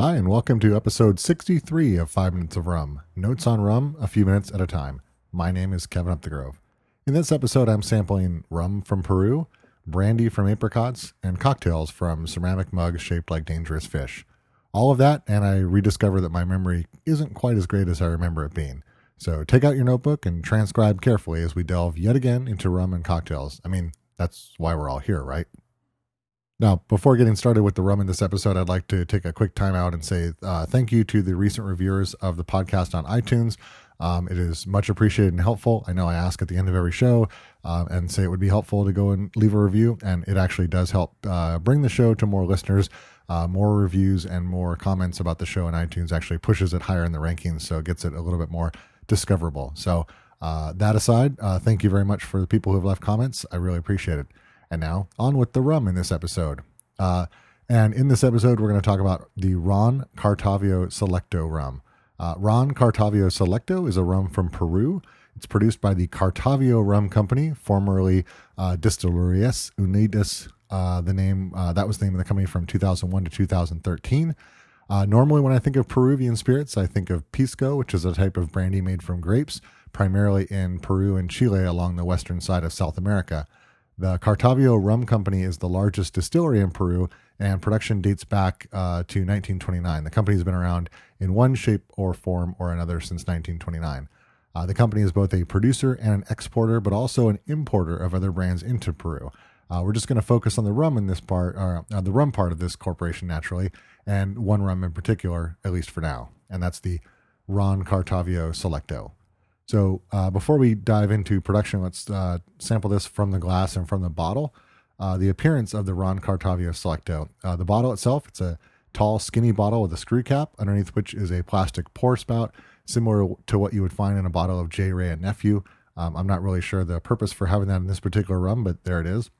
Hi, and welcome to episode 63 of 5 Minutes of Rum. Notes on rum, a few minutes at a time. My name is Kevin Upthegrove. In this episode, I'm sampling rum from Peru, brandy from apricots, and cocktails from ceramic mugs shaped like dangerous fish. All of that, and I rediscover that my memory isn't quite as great as I remember it being. So take out your notebook and transcribe carefully as we delve yet again into rum and cocktails. I mean, that's why we're all here, right? Now, before getting started with the rum in this episode, I'd like to take a quick time out and say uh, thank you to the recent reviewers of the podcast on iTunes. Um, it is much appreciated and helpful. I know I ask at the end of every show uh, and say it would be helpful to go and leave a review, and it actually does help uh, bring the show to more listeners. Uh, more reviews and more comments about the show in iTunes actually pushes it higher in the rankings, so it gets it a little bit more discoverable. So, uh, that aside, uh, thank you very much for the people who have left comments. I really appreciate it. And now, on with the rum in this episode. Uh, and in this episode, we're going to talk about the Ron Cartavio Selecto rum. Uh, Ron Cartavio Selecto is a rum from Peru. It's produced by the Cartavio Rum Company, formerly uh, Distillerías Unidas. Uh, the name uh, that was the name of the company from 2001 to 2013. Uh, normally, when I think of Peruvian spirits, I think of pisco, which is a type of brandy made from grapes, primarily in Peru and Chile along the western side of South America. The Cartavio Rum Company is the largest distillery in Peru, and production dates back uh, to 1929. The company has been around in one shape or form or another since 1929. Uh, the company is both a producer and an exporter, but also an importer of other brands into Peru. Uh, we're just going to focus on the rum in this part, or uh, the rum part of this corporation naturally, and one rum in particular, at least for now, and that's the Ron Cartavio Selecto. So uh, before we dive into production, let's uh, sample this from the glass and from the bottle. Uh, the appearance of the Ron Cartavio Selecto. Uh, the bottle itself, it's a tall, skinny bottle with a screw cap, underneath which is a plastic pour spout, similar to what you would find in a bottle of J. Wray and Nephew. Um, I'm not really sure the purpose for having that in this particular rum, but there it is.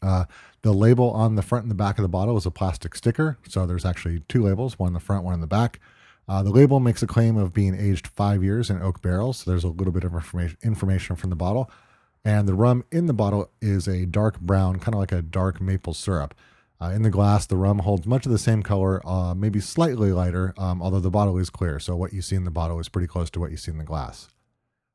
Uh, the label on the front and the back of the bottle is a plastic sticker. So there's actually two labels, one in the front, one in the back. Uh, the label makes a claim of being aged five years in oak barrels. So there's a little bit of information, information from the bottle. And the rum in the bottle is a dark brown, kind of like a dark maple syrup. Uh, in the glass, the rum holds much of the same color, uh, maybe slightly lighter, um, although the bottle is clear. So what you see in the bottle is pretty close to what you see in the glass.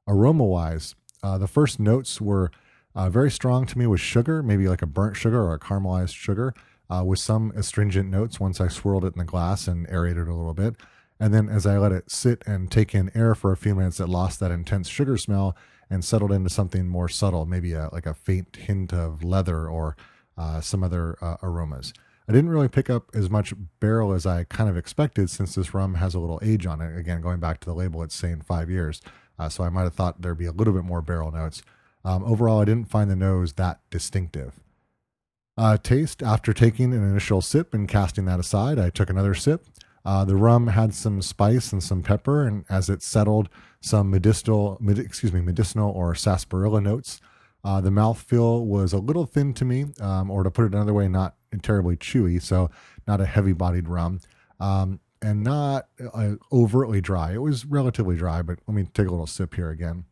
Aroma wise, uh, the first notes were uh, very strong to me with sugar, maybe like a burnt sugar or a caramelized sugar, uh, with some astringent notes once I swirled it in the glass and aerated it a little bit. And then as I let it sit and take in air for a few minutes, it lost that intense sugar smell and settled into something more subtle, maybe a, like a faint hint of leather or uh, some other uh, aromas. I didn't really pick up as much barrel as I kind of expected since this rum has a little age on it. Again, going back to the label, it's saying five years. Uh, so I might have thought there'd be a little bit more barrel notes. Um, overall, I didn't find the nose that distinctive. Uh, taste after taking an initial sip and casting that aside, I took another sip uh, the rum had some spice and some pepper, and as it settled, some medicinal, med- excuse me, medicinal or sarsaparilla notes. Uh, the mouthfeel was a little thin to me, um, or to put it another way, not terribly chewy, so not a heavy-bodied rum, um, and not uh, overtly dry. It was relatively dry, but let me take a little sip here again.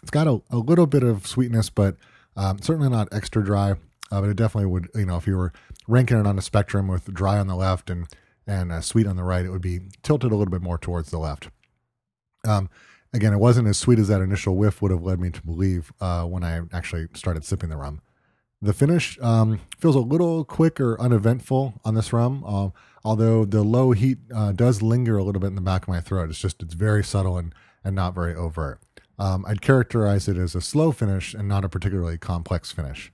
It's got a, a little bit of sweetness, but um, certainly not extra dry. Uh, but it definitely would, you know, if you were ranking it on a spectrum with dry on the left and and uh, sweet on the right, it would be tilted a little bit more towards the left. Um, again, it wasn't as sweet as that initial whiff would have led me to believe uh, when I actually started sipping the rum. The finish um, feels a little quick or uneventful on this rum, uh, although the low heat uh, does linger a little bit in the back of my throat. It's just it's very subtle and and not very overt. Um, I'd characterize it as a slow finish and not a particularly complex finish.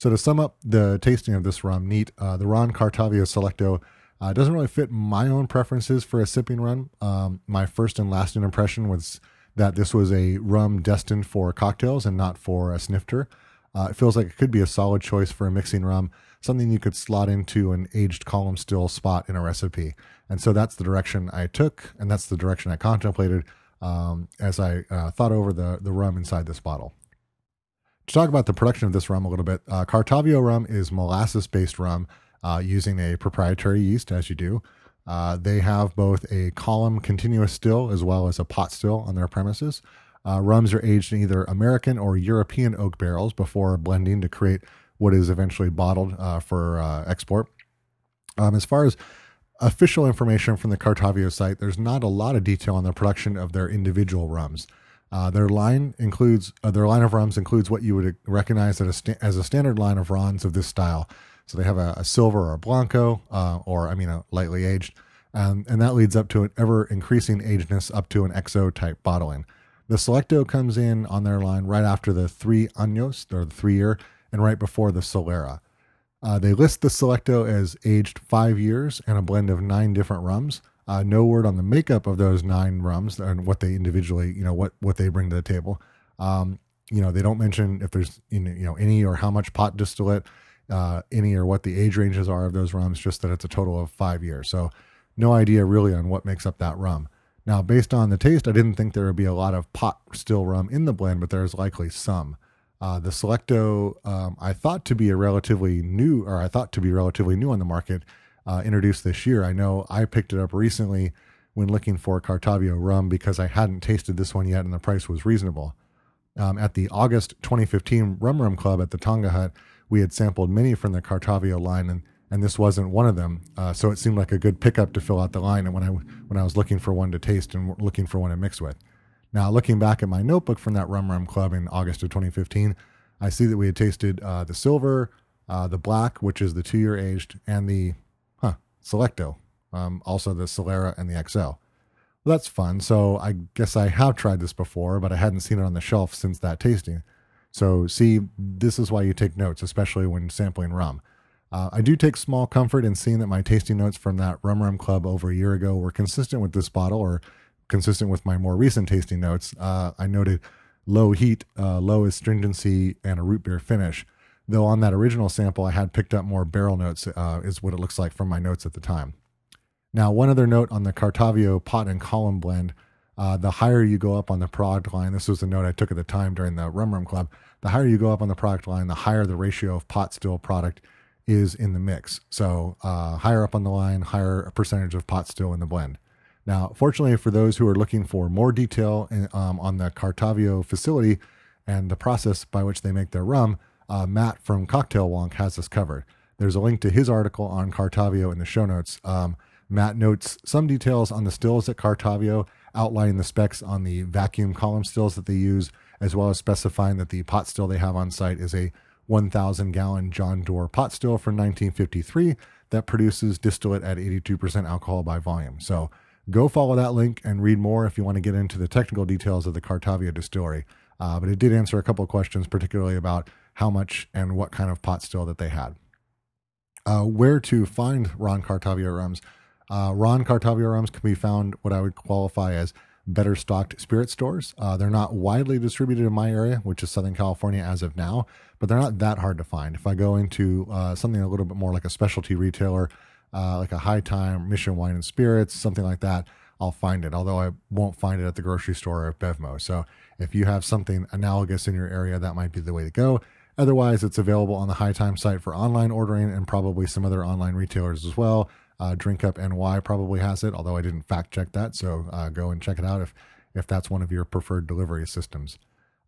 So to sum up the tasting of this rum, neat, uh, the Ron Cartavio Selecto uh, doesn't really fit my own preferences for a sipping rum. Um, my first and lasting impression was that this was a rum destined for cocktails and not for a snifter. Uh, it feels like it could be a solid choice for a mixing rum, something you could slot into an aged column still spot in a recipe. And so that's the direction I took, and that's the direction I contemplated um, as I uh, thought over the, the rum inside this bottle. To talk about the production of this rum a little bit, uh, Cartavio rum is molasses based rum uh, using a proprietary yeast, as you do. Uh, they have both a column continuous still as well as a pot still on their premises. Uh, rums are aged in either American or European oak barrels before blending to create what is eventually bottled uh, for uh, export. Um, as far as official information from the Cartavio site, there's not a lot of detail on the production of their individual rums. Uh, their line includes uh, their line of rums includes what you would recognize as a, as a standard line of rums of this style. So they have a, a silver or a blanco, uh, or I mean a lightly aged, um, and that leads up to an ever increasing agedness up to an XO type bottling. The Selecto comes in on their line right after the three años or the three year, and right before the Solera. Uh, they list the Selecto as aged five years and a blend of nine different rums. Uh, no word on the makeup of those nine rums and what they individually, you know, what what they bring to the table. Um, you know, they don't mention if there's you know any or how much pot distillate, uh, any or what the age ranges are of those rums. Just that it's a total of five years. So no idea really on what makes up that rum. Now, based on the taste, I didn't think there would be a lot of pot still rum in the blend, but there's likely some. Uh, the Selecto, um, I thought to be a relatively new, or I thought to be relatively new on the market, uh, introduced this year. I know I picked it up recently when looking for Cartavio rum because I hadn't tasted this one yet and the price was reasonable. Um, at the August 2015 Rum Rum Club at the Tonga Hut, we had sampled many from the Cartavio line, and, and this wasn't one of them. Uh, so it seemed like a good pickup to fill out the line. And when I when I was looking for one to taste and looking for one to mix with, now looking back at my notebook from that Rum Rum Club in August of 2015, I see that we had tasted uh, the silver, uh, the black, which is the two year aged, and the Selecto, um, also the Solera and the XL. Well, that's fun. So I guess I have tried this before, but I hadn't seen it on the shelf since that tasting. So, see, this is why you take notes, especially when sampling rum. Uh, I do take small comfort in seeing that my tasting notes from that Rum Rum Club over a year ago were consistent with this bottle or consistent with my more recent tasting notes. Uh, I noted low heat, uh, low astringency, and a root beer finish though on that original sample I had picked up more barrel notes, uh, is what it looks like from my notes at the time. Now, one other note on the Cartavio pot and column blend. Uh, the higher you go up on the product line, this was the note I took at the time during the Rum Rum Club. The higher you go up on the product line, the higher the ratio of pot still product is in the mix. So, uh, higher up on the line, higher percentage of pot still in the blend. Now, fortunately for those who are looking for more detail in, um, on the Cartavio facility and the process by which they make their rum, uh, Matt from Cocktail Wonk has this covered. There's a link to his article on Cartavio in the show notes. Um, Matt notes some details on the stills at Cartavio, outlining the specs on the vacuum column stills that they use, as well as specifying that the pot still they have on site is a 1,000 gallon John Dore pot still from 1953 that produces distillate at 82% alcohol by volume. So go follow that link and read more if you want to get into the technical details of the Cartavio distillery. Uh, but it did answer a couple of questions, particularly about how much and what kind of pot still that they had. Uh, where to find Ron Cartavio rums? Uh, Ron Cartavio rums can be found what I would qualify as better stocked spirit stores. Uh, they're not widely distributed in my area, which is Southern California as of now, but they're not that hard to find. If I go into uh, something a little bit more like a specialty retailer, uh, like a Hi-Time, Mission Wine and Spirits, something like that, I'll find it. Although I won't find it at the grocery store or at Bevmo. So if you have something analogous in your area, that might be the way to go. Otherwise, it's available on the Hi-Time site for online ordering and probably some other online retailers as well. Uh, Drink Up NY probably has it, although I didn't fact check that. So uh, go and check it out if if that's one of your preferred delivery systems.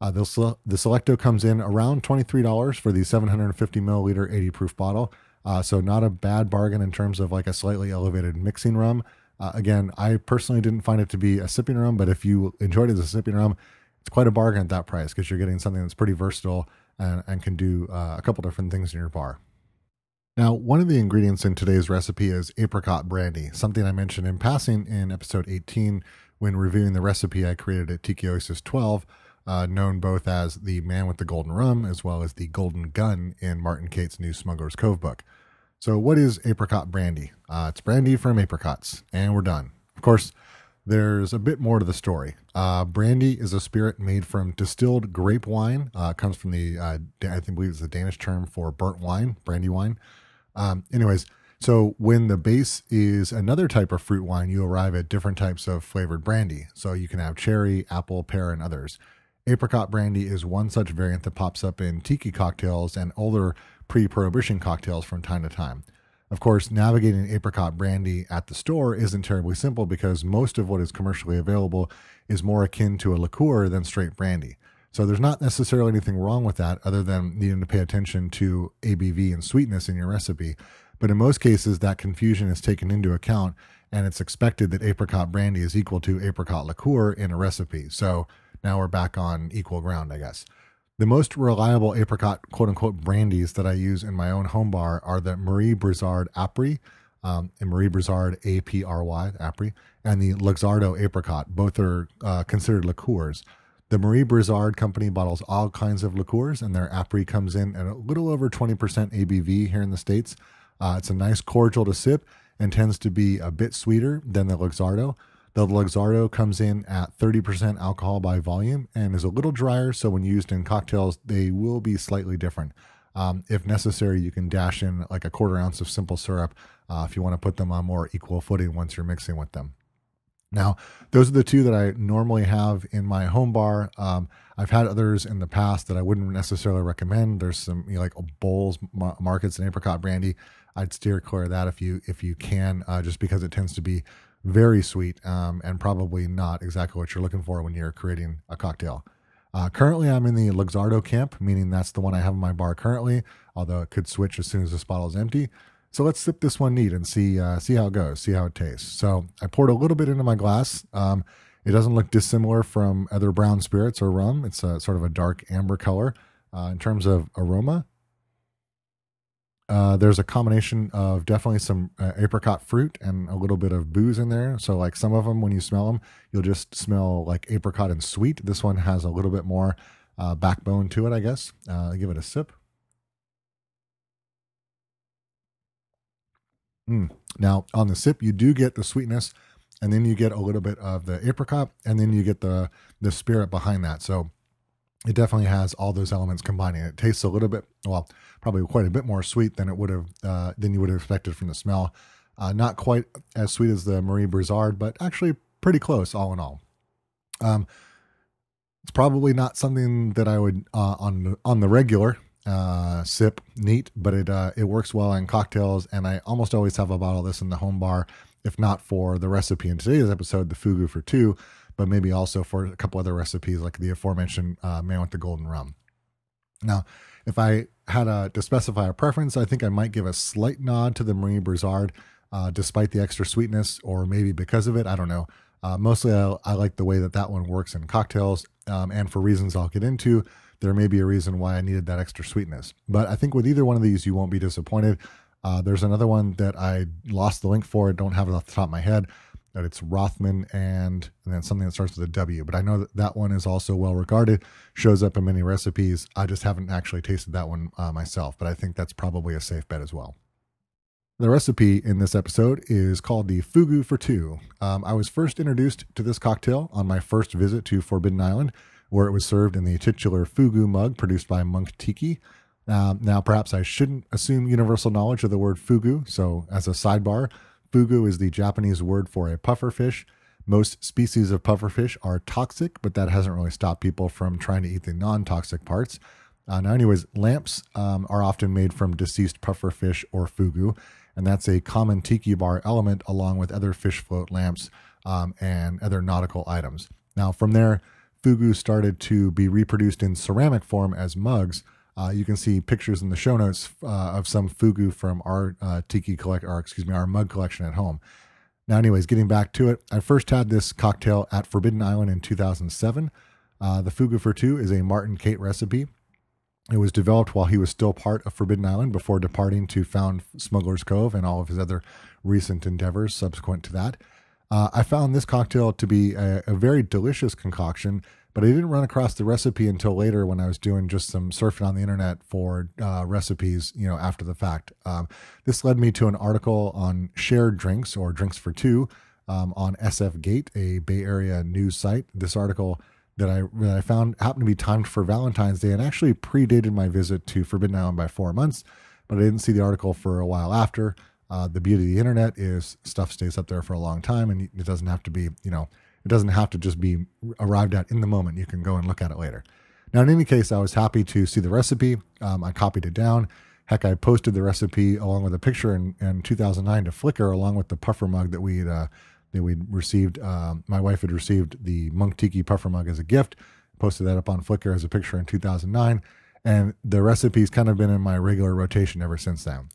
Uh, the, the Selecto comes in around $23 for the 750 milliliter 80 proof bottle. Uh, so not a bad bargain in terms of like a slightly elevated mixing rum. Uh, again, I personally didn't find it to be a sipping rum, but if you enjoyed it as a sipping rum, it's quite a bargain at that price because you're getting something that's pretty versatile and, and can do uh, a couple different things in your bar. Now, one of the ingredients in today's recipe is apricot brandy, something I mentioned in passing in episode 18 when reviewing the recipe I created at Tiki Oasis 12, uh, known both as the Man with the Golden Rum as well as the Golden Gun in Martin Cate's new Smuggler's Cove book. So, what is apricot brandy? Uh, it's brandy from apricots, and we're done. Of course, there's a bit more to the story. Uh, brandy is a spirit made from distilled grape wine. Uh, comes from the, uh, I think, believe it's the Danish term for burnt wine, brandy wine. Um, anyways, so when the base is another type of fruit wine, you arrive at different types of flavored brandy. So you can have cherry, apple, pear, and others. Apricot brandy is one such variant that pops up in tiki cocktails and older pre prohibition cocktails from time to time. Of course, navigating apricot brandy at the store isn't terribly simple because most of what is commercially available is more akin to a liqueur than straight brandy. So there's not necessarily anything wrong with that other than needing to pay attention to ABV and sweetness in your recipe. But in most cases, that confusion is taken into account and it's expected that apricot brandy is equal to apricot liqueur in a recipe. So now we're back on equal ground, I guess. The most reliable apricot quote unquote brandies that I use in my own home bar are the Marie Brizard Apry um, and Marie Brizard A P R Y Apry and the Luxardo Apricot. Both are uh, considered liqueurs. The Marie Brizard company bottles all kinds of liqueurs, and their Apry comes in at a little over 20% ABV here in the States. Uh, it's a nice cordial to sip and tends to be a bit sweeter than the Luxardo. The Luxardo comes in at 30% alcohol by volume and is a little drier, so when used in cocktails, they will be slightly different. Um, if necessary, you can dash in like a quarter ounce of simple syrup uh, if you want to put them on more equal footing once you're mixing with them. Now, those are the two that I normally have in my home bar. Um, I've had others in the past that I wouldn't necessarily recommend. There's some you know, like Bols markets and apricot brandy. I'd steer clear of that if you if you can, uh, just because it tends to be very sweet um, and probably not exactly what you're looking for when you're creating a cocktail. Uh, currently, I'm in the Luxardo camp, meaning that's the one I have in my bar currently. Although it could switch as soon as this bottle is empty. So let's sip this one neat and see uh, see how it goes, see how it tastes. So I poured a little bit into my glass. Um, it doesn't look dissimilar from other brown spirits or rum. It's a sort of a dark amber color. Uh, in terms of aroma, uh, there's a combination of definitely some uh, apricot fruit and a little bit of booze in there. So, like some of them, when you smell them, you'll just smell like apricot and sweet. This one has a little bit more uh, backbone to it, I guess. Uh, give it a sip. Mm. Now, on the sip, you do get the sweetness, and then you get a little bit of the apricot, and then you get the the spirit behind that. So it definitely has all those elements combining. It tastes a little bit, well, probably quite a bit more sweet than it would have uh, than you would have expected from the smell. Uh, not quite as sweet as the Marie Brizard, but actually pretty close, all in all. Um, it's probably not something that I would uh, on on the regular uh, sip neat, but it uh, it works well in cocktails, and I almost always have a bottle of this in the home bar, if not for the recipe in today's episode, the fugu for two, but maybe also for a couple other recipes like the aforementioned uh, man with the golden rum. Now, if I had a, to specify a preference, I think I might give a slight nod to the Marie Brizard, uh, despite the extra sweetness, or maybe because of it. I don't know. Uh, mostly, I, I, like the way that that one works in cocktails, um, and for reasons I'll get into, there may be a reason why I needed that extra sweetness. But I think with either one of these, you won't be disappointed. Uh, there's another one that I lost the link for. don't have it off the top of my head. That it's Rothman and, and then something that starts with a W. But I know that that one is also well regarded, shows up in many recipes. I just haven't actually tasted that one uh, myself, but I think that's probably a safe bet as well. The recipe in this episode is called the Fugu for Two. Um, I was first introduced to this cocktail on my first visit to Forbidden Island where it was served in the titular fugu mug produced by Munktiki. Uh, now, perhaps I shouldn't assume universal knowledge of the word fugu. So, as a sidebar, fugu is the Japanese word for a pufferfish. Most species of pufferfish are toxic, but that hasn't really stopped people from trying to eat the non toxic parts. Uh, now, anyways, lamps um, are often made from deceased pufferfish or fugu, and that's a common tiki bar element along with other fish float lamps um, and other nautical items. Now, from there, fugu started to be reproduced in ceramic form as mugs. Uh, you can see pictures in the show notes uh, of some fugu from our uh, tiki collect, or excuse me, our mug collection at home. Now, anyways, getting back to it, I first had this cocktail at Forbidden Island in 2007. Uh, the fugu for two is a Martin Cate recipe. It was developed while he was still part of Forbidden Island before departing to found Smuggler's Cove and all of his other recent endeavors subsequent to that. Uh, I found this cocktail to be a, a, very delicious concoction, but I didn't run across the recipe until later when I was doing just some surfing on the internet for uh, recipes, you know, after the fact. Um, this led me to an article on shared drinks or drinks for two um, on SF Gate, a Bay Area news site. This article that I that I found happened to be timed for Valentine's Day and actually predated my visit to Forbidden Island by four months, but I didn't see the article for a while after. Uh, the beauty of the internet is stuff stays up there for a long time, and it doesn't have to be, you know, it doesn't have to just be arrived at in the moment. You can go and look at it later. Now, in any case, I was happy to see the recipe. Um, I copied it down. Heck, I posted the recipe along with a picture in, in 2009 to Flickr, along with the puffer mug that we uh, that we'd received. Um, my wife had received the Munktiki puffer mug as a gift posted that up on Flickr as a picture in 2009. And the recipe's kind of been in my regular rotation ever since then.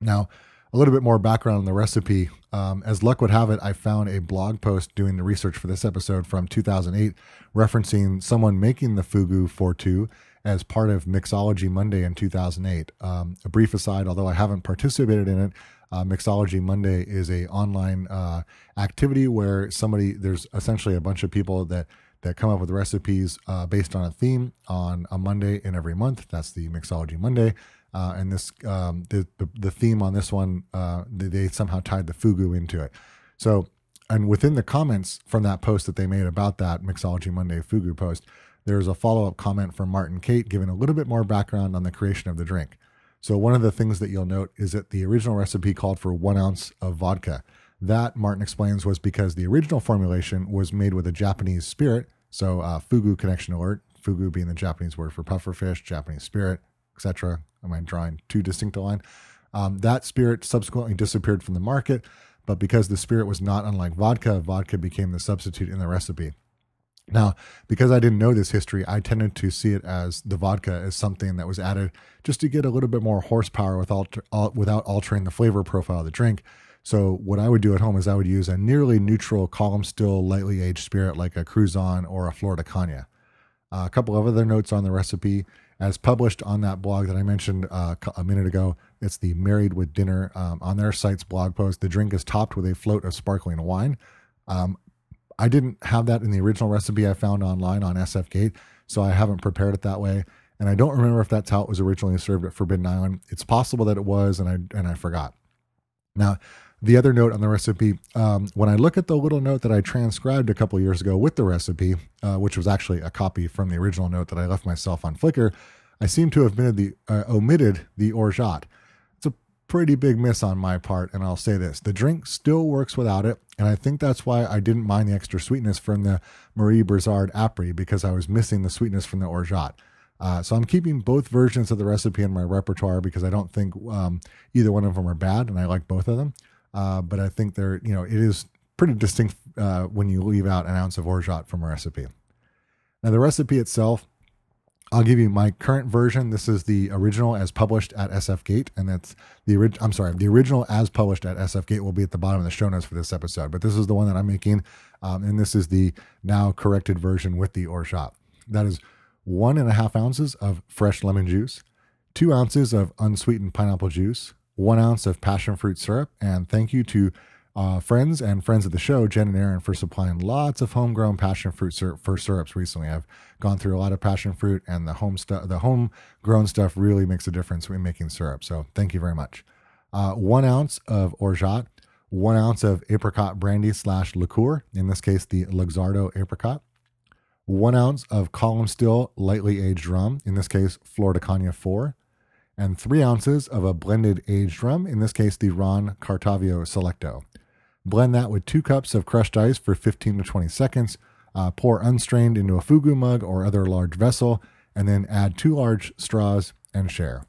Now, a little bit more background on the recipe. Um, as luck would have it, I found a blog post doing the research for this episode from 2008 referencing someone making the fugu for two as part of Mixology Monday in 2008. Um, a brief aside, although I haven't participated in it, uh, Mixology Monday is a online uh, activity where somebody there's essentially a bunch of people that that come up with recipes uh, based on a theme on a Monday in every month. That's the Mixology Monday. Uh, and this um, the, the, the theme on this one uh, they, they somehow tied the fugu into it. So and within the comments from that post that they made about that Mixology Monday fugu post, there's a follow up comment from Martin Cate giving a little bit more background on the creation of the drink. So one of the things that you'll note is that the original recipe called for one ounce of vodka. That Martin explains was because the original formulation was made with a Japanese spirit. So uh, fugu connection alert. Fugu being the Japanese word for pufferfish, Japanese spirit, etc. Am I drawing too distinct a line? Um, that spirit subsequently disappeared from the market, but because the spirit was not unlike vodka, vodka became the substitute in the recipe. Now, because I didn't know this history, I tended to see it as the vodka as something that was added just to get a little bit more horsepower without, without altering the flavor profile of the drink. So, what I would do at home is I would use a nearly neutral column still, lightly aged spirit like a Cruzan or a Flor de Caña. Uh, a couple of other notes on the recipe, as published on that blog that I mentioned uh, a minute ago. It's the Married with Dinner um, on their site's blog post. The drink is topped with a float of sparkling wine. Um, I didn't have that in the original recipe I found online on SF Gate, so I haven't prepared it that way. And I don't remember if that's how it was originally served at Forbidden Island. It's possible that it was, and I and I forgot. Now, the other note on the recipe, um, when I look at the little note that I transcribed a couple years ago with the recipe, uh, which was actually a copy from the original note that I left myself on Flickr, I seem to have omitted the, uh, omitted the orgeat It's a pretty big miss on my part, and I'll say this the drink still works without it, and I think that's why I didn't mind the extra sweetness from the Marie Brizard Apry because I was missing the sweetness from the orgeat. Uh, so I'm keeping both versions of the recipe in my repertoire because I don't think um, either one of them are bad, and I like both of them. Uh, but I think they're, you know, it is pretty distinct uh, when you leave out an ounce of orgeat from a recipe. Now, the recipe itself I'll give you my current version. This is the original as published at SF Gate, and that's the original. I'm sorry, the original as published at SF Gate will be at the bottom of the show notes for this episode. But this is the one that I'm making, um, and this is the now corrected version with the orgeat. That is one and a half ounces of fresh lemon juice, two ounces of unsweetened pineapple juice, one ounce of passion fruit syrup, and thank you to uh, friends and friends of the show, Jen and Aaron, for supplying lots of homegrown passion fruit syrup for syrups recently. I've gone through a lot of passion fruit, and the home stuff, the homegrown stuff, really makes a difference in making syrup. So thank you very much. Uh, one ounce of orgeat, one ounce of apricot brandy slash liqueur. In this case, the Luxardo apricot. One ounce of column still lightly aged rum. In this case, Flor de Caña four and three ounces of a blended aged rum, in this case, the Ron Cartavio Selecto. Blend that with two cups of crushed ice for 15 to 20 seconds. Uh, pour unstrained into a fugu mug or other large vessel, and then add two large straws and share.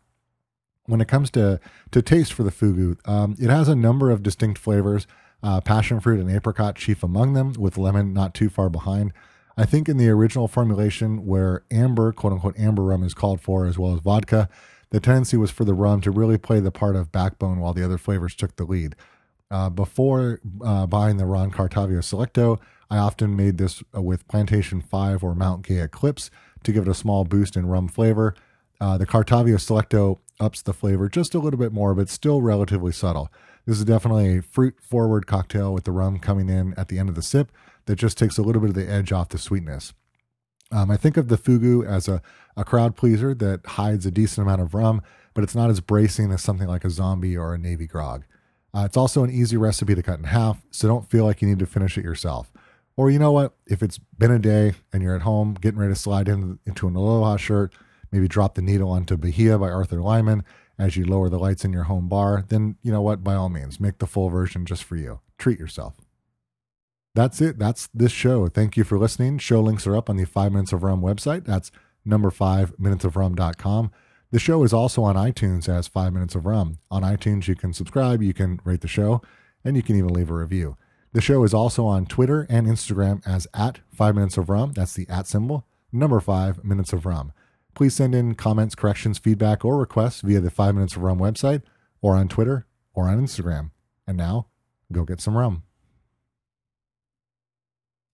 When it comes to, to taste for the fugu, um, it has a number of distinct flavors, uh, passion fruit and apricot chief among them, with lemon not too far behind. I think in the original formulation, where amber, quote unquote, amber rum is called for, as well as vodka, the tendency was for the rum to really play the part of backbone while the other flavors took the lead. Uh, before uh, buying the Ron Cartavio Selecto, I often made this uh, with Plantation 5 or Mount Gay Eclipse to give it a small boost in rum flavor. Uh, the Cartavio Selecto ups the flavor just a little bit more, but still relatively subtle. This is definitely a fruit forward cocktail with the rum coming in at the end of the sip that just takes a little bit of the edge off the sweetness. Um, I think of the fugu as a, a crowd pleaser that hides a decent amount of rum, but it's not as bracing as something like a zombie or a navy grog. Uh, it's also an easy recipe to cut in half, so don't feel like you need to finish it yourself. Or you know what? If it's been a day and you're at home getting ready to slide in, into an Aloha shirt, maybe drop the needle onto Bahia by Arthur Lyman as you lower the lights in your home bar, then you know what? By all means, make the full version just for you. Treat yourself. That's it. That's this show. Thank you for listening. Show links are up on the 5 Minutes of Rum website. That's number 5 minutesofrum.com. The show is also on iTunes as Five Minutes of Rum. On iTunes, you can subscribe, you can rate the show, and you can even leave a review. The show is also on Twitter and Instagram as at Five Minutes of Rum. That's the at symbol. number 5 minutes of rum. Please send in comments, corrections, feedback, or requests via the 5 minutes of rum website or on Twitter or on Instagram. And now, go get some rum.